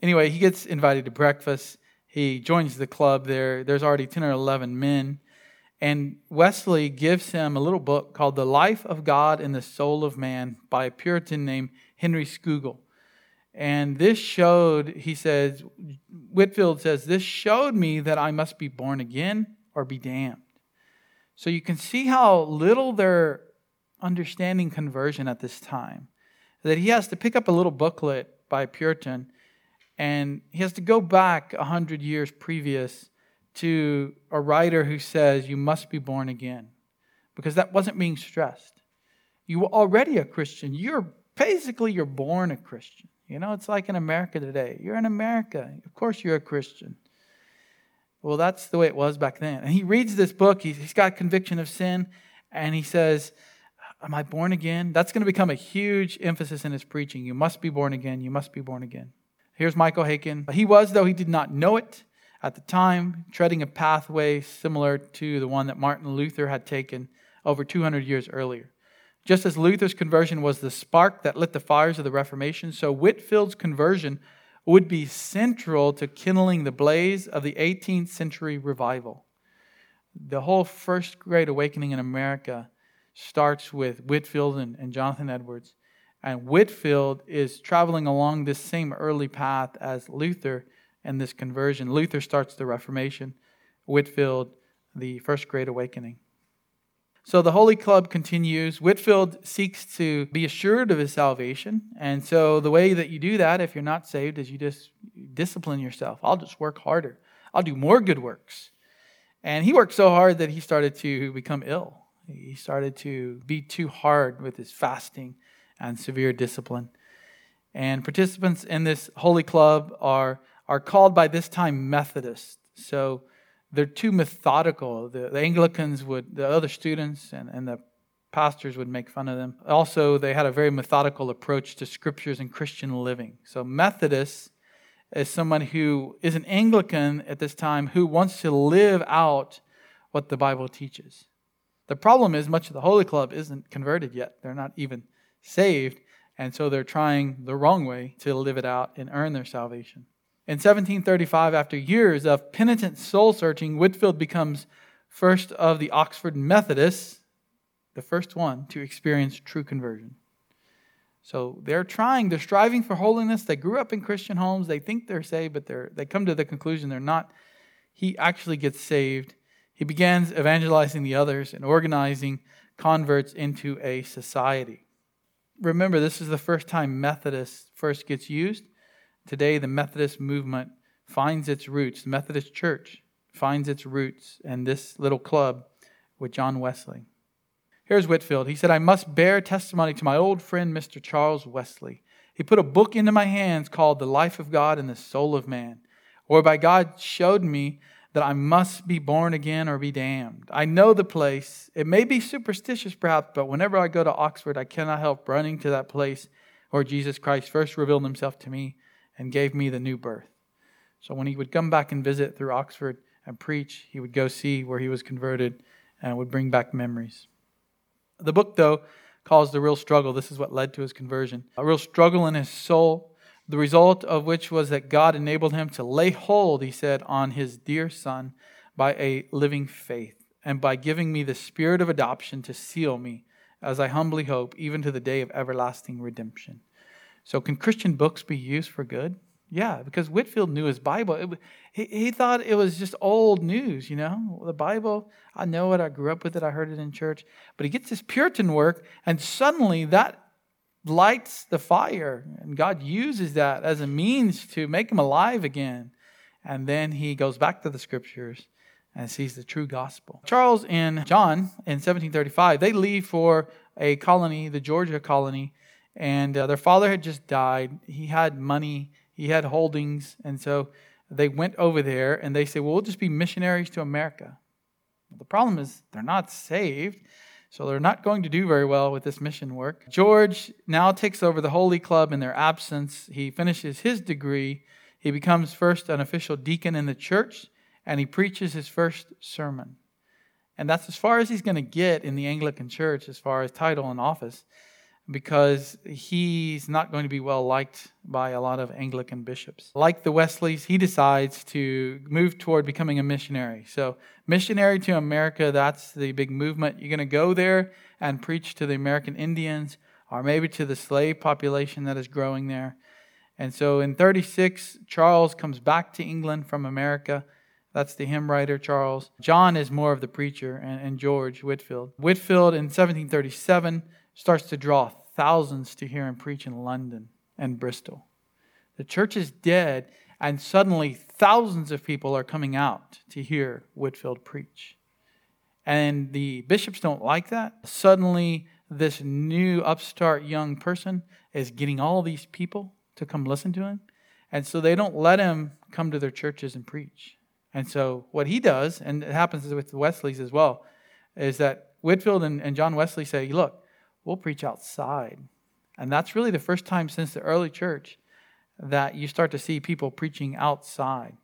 Anyway, he gets invited to breakfast. He joins the club there. There's already 10 or 11 men. And Wesley gives him a little book called The Life of God in the Soul of Man by a Puritan named Henry Scougal. And this showed, he says, Whitefield says, this showed me that I must be born again or be damned. So you can see how little they're understanding conversion at this time. That he has to pick up a little booklet by Puritan and he has to go back a hundred years previous to a writer who says you must be born again because that wasn't being stressed. You were already a Christian. You're basically you're born a Christian. You know, it's like in America today. You're in America. Of course you're a Christian. Well, that's the way it was back then. And he reads this book, he's got conviction of sin, and he says, Am I born again? That's going to become a huge emphasis in his preaching. You must be born again. You must be born again. Here's Michael Haykin. He was, though he did not know it at the time, treading a pathway similar to the one that Martin Luther had taken over 200 years earlier. Just as Luther's conversion was the spark that lit the fires of the Reformation, so Whitefield's conversion would be central to kindling the blaze of the 18th century revival. The whole First Great Awakening in America starts with Whitefield and, and Jonathan Edwards. And Whitefield is traveling along this same early path as Luther and this conversion. Luther starts the Reformation, Whitefield, the First Great Awakening. So the Holy Club continues. Whitefield seeks to be assured of his salvation. And so the way that you do that, if you're not saved, is you just discipline yourself. I'll just work harder, I'll do more good works. And he worked so hard that he started to become ill. He started to be too hard with his fasting and severe discipline. And participants in this holy club are, are called by this time Methodists. So they're too methodical. The, the Anglicans would, the other students and, and the pastors would make fun of them. Also, they had a very methodical approach to scriptures and Christian living. So, Methodists is someone who is an Anglican at this time who wants to live out what the Bible teaches. The problem is, much of the Holy Club isn't converted yet. They're not even saved, and so they're trying the wrong way to live it out and earn their salvation. In 1735, after years of penitent soul searching, Whitefield becomes first of the Oxford Methodists, the first one to experience true conversion. So they're trying, they're striving for holiness. They grew up in Christian homes. They think they're saved, but they're, they come to the conclusion they're not. He actually gets saved. He begins evangelizing the others and organizing converts into a society. Remember, this is the first time Methodist first gets used. Today, the Methodist movement finds its roots, the Methodist Church finds its roots in this little club with John Wesley. Here's Whitefield. He said, I must bear testimony to my old friend, Mr. Charles Wesley. He put a book into my hands called The Life of God and the Soul of Man, whereby God showed me that I must be born again or be damned. I know the place. It may be superstitious, perhaps, but whenever I go to Oxford, I cannot help running to that place where Jesus Christ first revealed himself to me and gave me the new birth. So when he would come back and visit through Oxford and preach, he would go see where he was converted and would bring back memories. The book, though, calls the real struggle. This is what led to his conversion. A real struggle in his soul, the result of which was that God enabled him to lay hold, he said, on his dear son by a living faith and by giving me the spirit of adoption to seal me, as I humbly hope, even to the day of everlasting redemption. So, can Christian books be used for good? Yeah, because Whitefield knew his Bible. It, he, he thought it was just old news, you know? The Bible, I know it, I grew up with it, I heard it in church. But he gets this Puritan work, and suddenly that lights the fire. And God uses that as a means to make him alive again. And then he goes back to the scriptures and sees the true gospel. Charles and John in 1735, they leave for a colony, the Georgia colony, and uh, their father had just died. He had money, he had holdings, and so they went over there and they said, Well, we'll just be missionaries to America. The problem is they're not saved, so they're not going to do very well with this mission work. George now takes over the Holy Club in their absence. He finishes his degree. He becomes first an official deacon in the church, and he preaches his first sermon. And that's as far as he's going to get in the Anglican church as far as title and office because he's not going to be well liked by a lot of Anglican bishops. Like the Wesleys, he decides to move toward becoming a missionary. So, missionary to America, that's the big movement. You're going to go there and preach to the American Indians or maybe to the slave population that is growing there. And so in 36, Charles comes back to England from America. That's the hymn writer, Charles. John is more of the preacher, and, and George Whitefield. Whitefield in 1737 starts to draw thousands to hear him preach in London and Bristol. The church is dead, and suddenly thousands of people are coming out to hear Whitefield preach. And the bishops don't like that. Suddenly, this new upstart young person is getting all these people to come listen to him. And so they don't let him come to their churches and preach. And so what he does, and it happens with the Wesleys as well, is that Whitefield and, and John Wesley say, look, we'll preach outside. And that's really the first time since the early church that you start to see people preaching outside.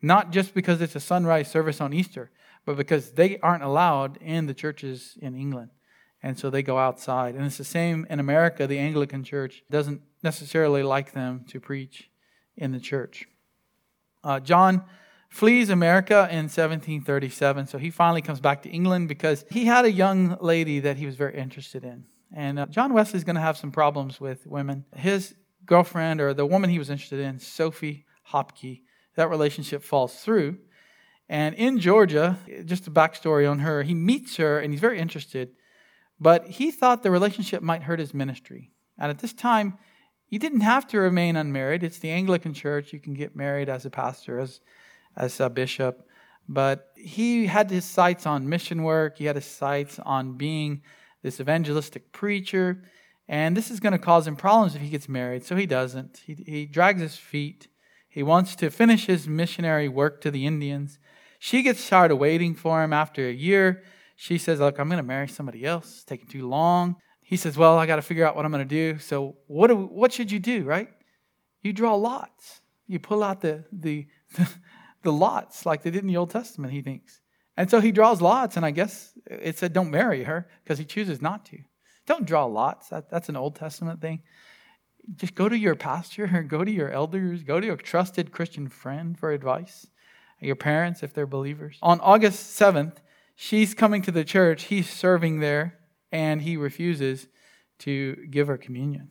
Not just because it's a sunrise service on Easter, but because they aren't allowed in the churches in England. And so they go outside. And it's the same in America. The Anglican church doesn't necessarily like them to preach in the church. Uh, John flees America in 1737. So he finally comes back to England because he had a young lady that he was very interested in. And uh, John Wesley's going to have some problems with women. His girlfriend, or the woman he was interested in, Sophie Hopkey, that relationship falls through. And in Georgia, just a backstory on her, he meets her and he's very interested, but he thought the relationship might hurt his ministry. And at this time, you didn't have to remain unmarried. It's the Anglican church. You can get married as a pastor, as, as a bishop. But he had his sights on mission work, he had his sights on being this evangelistic preacher. And this is going to cause him problems if he gets married, so he doesn't. He, he drags his feet. He wants to finish his missionary work to the Indians. She gets tired of waiting for him after a year. She says, Look, I'm going to marry somebody else. It's taking too long. He says, Well, I got to figure out what I'm going to do. So, what, do, what should you do, right? You draw lots. You pull out the, the, the lots like they did in the Old Testament, he thinks. And so he draws lots, and I guess it said, Don't marry her because he chooses not to. Don't draw lots. That, that's an Old Testament thing. Just go to your pastor or go to your elders, go to your trusted Christian friend for advice your parents if they're believers. On August 7th, she's coming to the church, he's serving there, and he refuses to give her communion.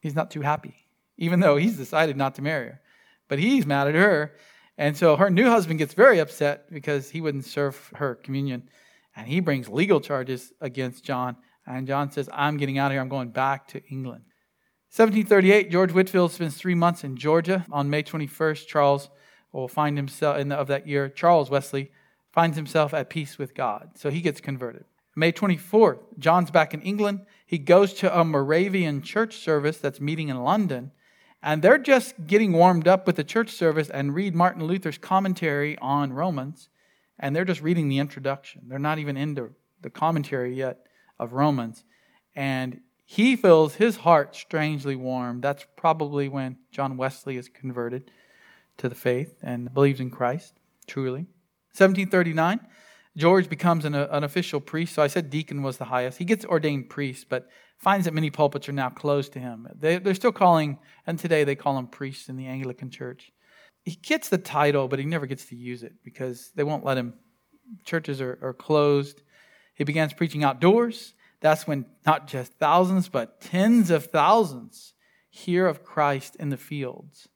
He's not too happy, even though he's decided not to marry her. But he's mad at her. And so her new husband gets very upset because he wouldn't serve her communion. And he brings legal charges against John. And John says, I'm getting out of here. I'm going back to England. 1738, George Whitefield spends three months in Georgia. On May 21st, Charles will find himself in the, of that year, Charles Wesley finds himself at peace with God. So he gets converted. May 24th, John's back in England. He goes to a Moravian church service that's meeting in London. And they're just getting warmed up with the church service and read Martin Luther's commentary on Romans. And they're just reading the introduction. They're not even into the commentary yet of Romans. And he feels his heart strangely warm. That's probably when John Wesley is converted to the faith and believes in Christ, truly. 1739, George becomes an, uh, an official priest. So I said deacon was the highest. He gets ordained priest, but finds that many pulpits are now closed to him. They, they're still calling, and today they call him priest in the Anglican Church. He gets the title, but he never gets to use it because they won't let him. Churches are, are closed. He begins preaching outdoors. That's when not just thousands, but tens of thousands hear of Christ in the fields.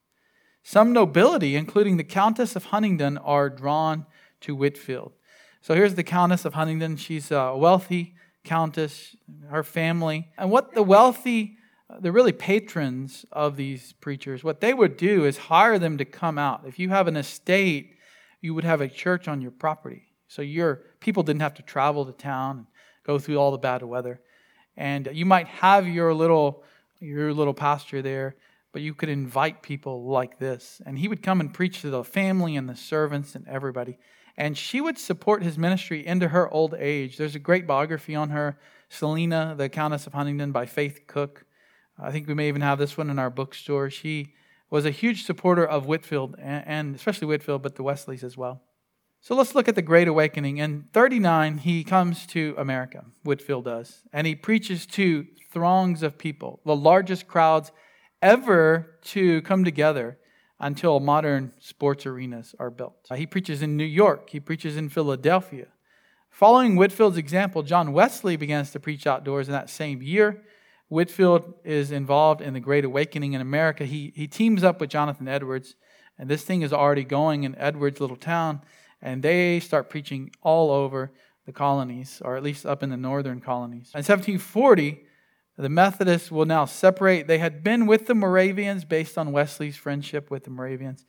Some nobility, including the Countess of Huntingdon, are drawn to Whitefield. So here's the Countess of Huntingdon. She's a wealthy countess, her family. And what the wealthy, the really patrons of these preachers, what they would do is hire them to come out. If you have an estate, you would have a church on your property. So your people didn't have to travel to town and go through all the bad weather. And you might have your little your little pasture there but you could invite people like this. And he would come and preach to the family and the servants and everybody. And she would support his ministry into her old age. There's a great biography on her, Selina, the Countess of Huntingdon, by Faith Cook. I think we may even have this one in our bookstore. She was a huge supporter of Whitefield, and especially Whitefield, but the Wesleys as well. So let's look at the Great Awakening. In 39, he comes to America, Whitefield does, and he preaches to throngs of people, the largest crowds ever to come together until modern sports arenas are built. Uh, he preaches in New York, he preaches in Philadelphia. Following Whitefield's example, John Wesley begins to preach outdoors in that same year. Whitefield is involved in the Great Awakening in America. He, he teams up with Jonathan Edwards, and this thing is already going in Edwards' little town, and they start preaching all over the colonies, or at least up in the northern colonies. In 1740, the Methodists will now separate. They had been with the Moravians based on Wesley's friendship with the Moravians.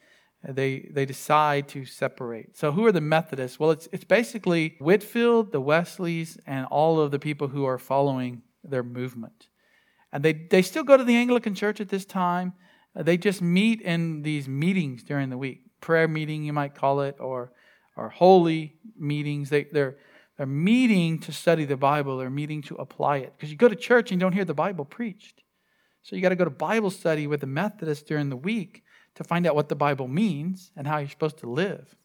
Uh, they, they decide to separate. So, who are the Methodists? Well, it's, it's basically Whitefield, the Wesleys, and all of the people who are following their movement. And they, they still go to the Anglican church at this time. Uh, they just meet in these meetings during the week. Prayer meeting, you might call it, or, or holy meetings. They, they're, they're meeting to study the Bible, they're meeting to apply it. Because you go to church and you don't hear the Bible preached. So you got to go to Bible study with the Methodists during the week to find out what the Bible means and how you're supposed to live.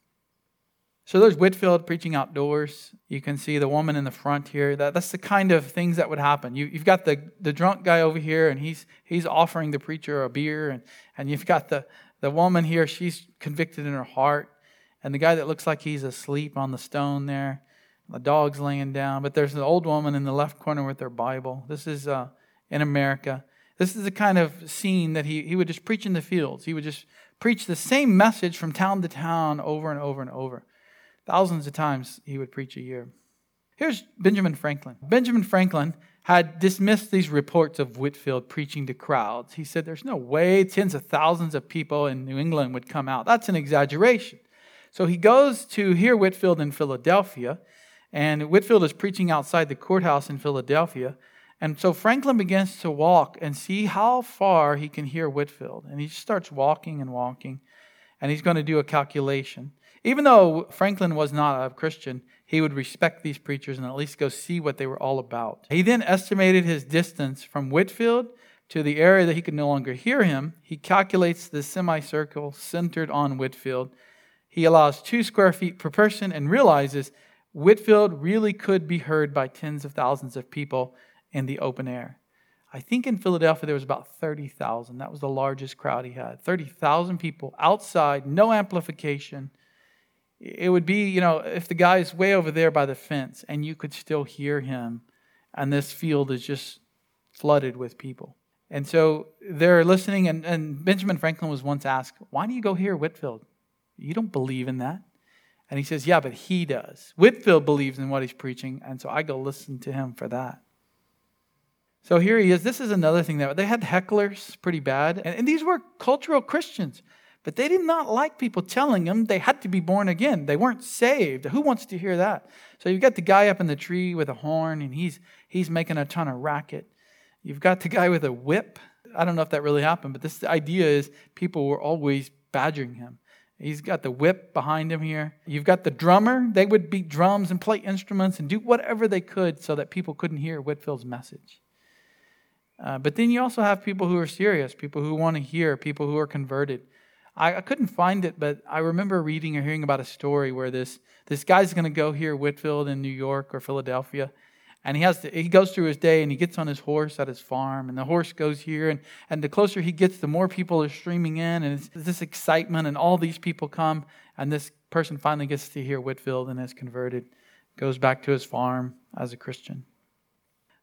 So there's Whitefield preaching outdoors. You can see the woman in the front here. That, that's the kind of things that would happen. You, have got the, the drunk guy over here, and he's, he's offering the preacher a beer. And, and you've got the, the woman here, she's convicted in her heart. And the guy that looks like he's asleep on the stone there. The dog's laying down. But there's an old woman in the left corner with her Bible. This is uh, in America. This is the kind of scene that he, he would just preach in the fields. He would just preach the same message from town to town over and over and over. Thousands of times he would preach a year. Here's Benjamin Franklin. Benjamin Franklin had dismissed these reports of Whitefield preaching to crowds. He said, There's no way tens of thousands of people in New England would come out. That's an exaggeration. So he goes to hear Whitefield in Philadelphia, and Whitefield is preaching outside the courthouse in Philadelphia. And so Franklin begins to walk and see how far he can hear Whitefield. And he starts walking and walking, and he's going to do a calculation. Even though Franklin was not a Christian, he would respect these preachers and at least go see what they were all about. He then estimated his distance from Whitefield to the area that he could no longer hear him. He calculates the semicircle centered on Whitefield. He allows two square feet per person and realizes Whitefield really could be heard by tens of thousands of people in the open air. I think in Philadelphia there was about 30,000. That was the largest crowd he had. 30,000 people outside, no amplification it would be, you know, if the guy's way over there by the fence and you could still hear him, and this field is just flooded with people. And so they're listening, and, and Benjamin Franklin was once asked, Why do you go here, Whitefield? You don't believe in that. And he says, Yeah, but he does. Whitefield believes in what he's preaching, and so I go listen to him for that. So here he is. This is another thing that they had hecklers pretty bad. And, and these were cultural Christians. But they did not like people telling them they had to be born again. They weren't saved. Who wants to hear that? So you've got the guy up in the tree with a horn and he's he's making a ton of racket. You've got the guy with a whip. I don't know if that really happened, but this idea is people were always badgering him. He's got the whip behind him here. You've got the drummer. They would beat drums and play instruments and do whatever they could so that people couldn't hear Whitefield's message. Uh, but then you also have people who are serious, people who want to hear, people who are converted. I, I couldn't find it, but I remember reading or hearing about a story where this, this guy's going to go here, Whitefield in New York or Philadelphia, and he has to, he goes through his day and he gets on his horse at his farm, and the horse goes here, and, and the closer he gets, the more people are streaming in, and it's this excitement, and all these people come, and this person finally gets to hear Whitefield and is converted, goes back to his farm as a Christian.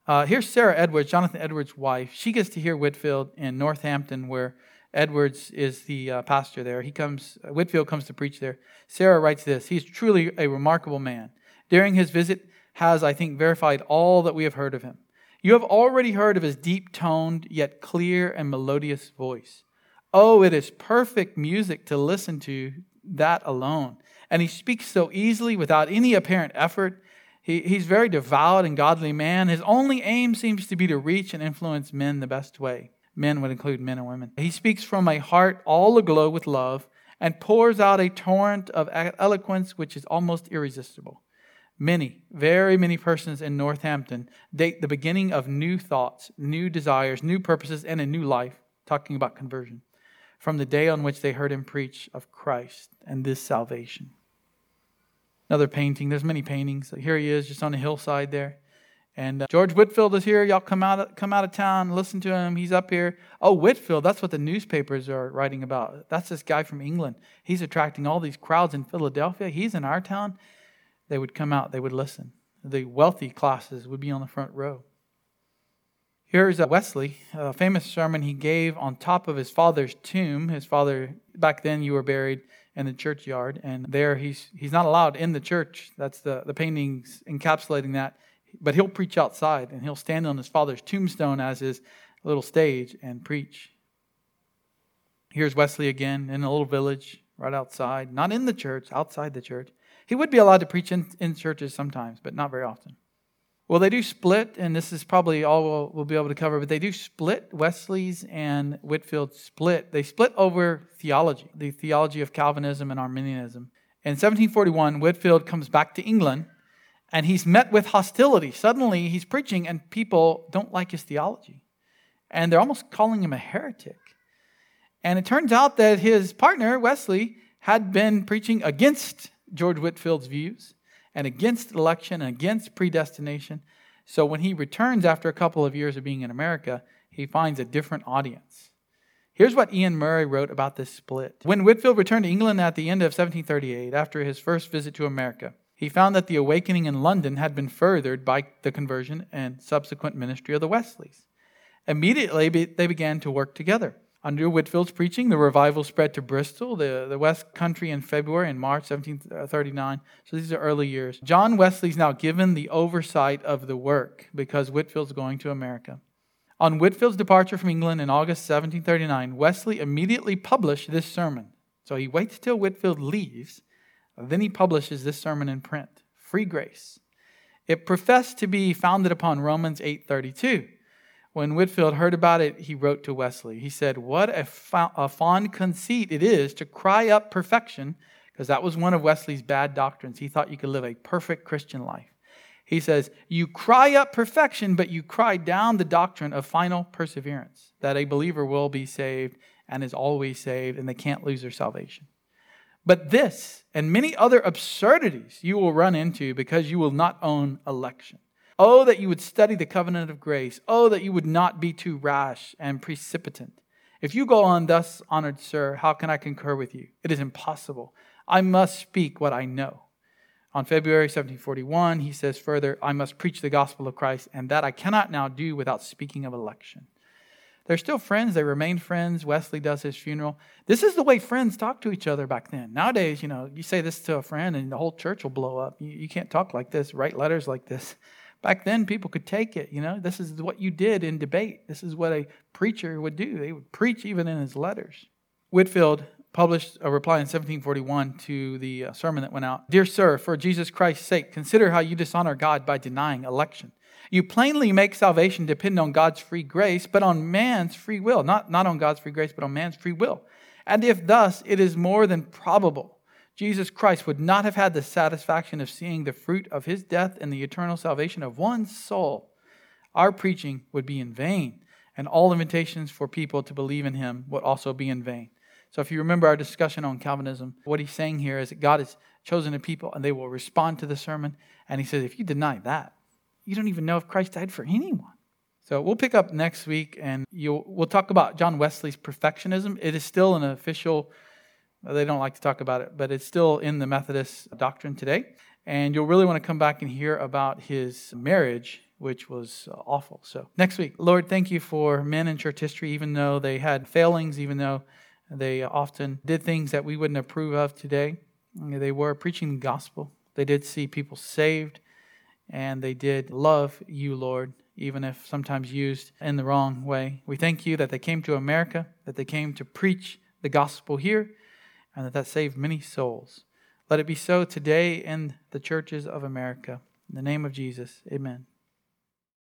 Uh, here's Sarah Edwards, Jonathan Edwards' wife. She gets to hear Whitefield in Northampton, where Edwards is the uh, pastor there. He comes, Whitefield comes to preach there. Sarah writes this He's truly a remarkable man. During his visit, has, I think, verified all that we have heard of him. You have already heard of his deep toned, yet clear and melodious voice. Oh, it is perfect music to listen to that alone. And he speaks so easily without any apparent effort. He, he's very devout and godly man. His only aim seems to be to reach and influence men the best way. Men would include men and women. He speaks from a heart all aglow with love and pours out a torrent of eloquence which is almost irresistible. Many, very many persons in Northampton date the beginning of new thoughts, new desires, new purposes, and a new life, talking about conversion, from the day on which they heard him preach of Christ and this salvation. Another painting, there's many paintings. Here he is, just on a hillside there. And uh, George Whitefield is here. Y'all come out, come out of town, listen to him. He's up here. Oh, Whitefield, that's what the newspapers are writing about. That's this guy from England. He's attracting all these crowds in Philadelphia. He's in our town. They would come out, they would listen. The wealthy classes would be on the front row. Here's Wesley, a famous sermon he gave on top of his father's tomb. His father, back then, you were buried in the churchyard, and there he's, he's not allowed in the church. That's the, the paintings encapsulating that but he'll preach outside and he'll stand on his father's tombstone as his little stage and preach. Here's Wesley again in a little village right outside, not in the church, outside the church. He would be allowed to preach in, in churches sometimes, but not very often. Well, they do split, and this is probably all we'll, we'll, be able to cover, but they do split. Wesley's and Whitefield split. They split over theology, the theology of Calvinism and Arminianism. In 1741, Whitefield comes back to England, and he's met with hostility. Suddenly, he's preaching, and people don't like his theology. And they're almost calling him a heretic. And it turns out that his partner, Wesley, had been preaching against George Whitefield's views and against election and against predestination. So when he returns after a couple of years of being in America, he finds a different audience. Here's what Iain Murray wrote about this split. When Whitefield returned to England at the end of 1738, after his first visit to America, he found that the awakening in London had been furthered by the conversion and subsequent ministry of the Wesleys. Immediately, they began to work together. Under Whitefield's preaching, the revival spread to Bristol, the, the West Country in February and March 1739. So these are early years. John Wesley's now given the oversight of the work because Whitefield's going to America. On Whitefield's departure from England in August 1739, Wesley immediately published this sermon. So he waits till Whitefield leaves, then he publishes this sermon in print. Free grace. It professed to be founded upon Romans 8:32 when Whitefield heard about it, he wrote to Wesley. He said, What a, a fond conceit it is to cry up perfection, because that was one of Wesley's bad doctrines. He thought you could live a perfect Christian life. He says, You cry up perfection, but you cry down the doctrine of final perseverance, that a believer will be saved and is always saved, and they can't lose their salvation. But this and many other absurdities you will run into because you will not own election. Oh, that you would study the covenant of grace. Oh, that you would not be too rash and precipitant. If you go on thus, honored sir, how can I concur with you? It is impossible. I must speak what I know. On February 1741, he says further, I must preach the gospel of Christ, and that I cannot now do without speaking of election. They're still friends. They remain friends. Wesley does his funeral. This is the way friends talk to each other back then. Nowadays, you know, you say this to a friend and the whole church will blow up. You, you can't talk like this, write letters like this. Back then, people could take it. You know, this is what you did in debate. This is what a preacher would do. They would preach even in his letters. Whitefield published a reply in 1741 to the uh, sermon that went out Dear Sir, for Jesus Christ's sake, consider how you dishonor God by denying election. You plainly make salvation depend on God's free grace, but on man's free will. Not, not on God's free grace, but on man's free will. And if thus, it is more than probable Jesus Christ would not have had the satisfaction of seeing the fruit of his death and the eternal salvation of one soul, our preaching would be in vain, and all invitations for people to believe in him would also be in vain. So, if you remember our discussion on Calvinism, what he's saying here is that God has chosen a people and they will respond to the sermon. And he says, if you deny that, you don't even know if Christ died for anyone. So we'll pick up next week and we'll talk about John Wesley's perfectionism. It is still an official they don't like to talk about it, but it's still in the Methodist doctrine today. And you'll really want to come back and hear about his marriage, which was uh, awful. So, next week, Lord, thank you for men in church history, even though they had failings, even though they often did things that we wouldn't approve of today. They were preaching the gospel, they did see people saved, and they did love you, Lord, even if sometimes used in the wrong way. We thank you that they came to America, that they came to preach the gospel here and that that saved many souls. Let it be so today in the churches of America. In the name of Jesus, amen.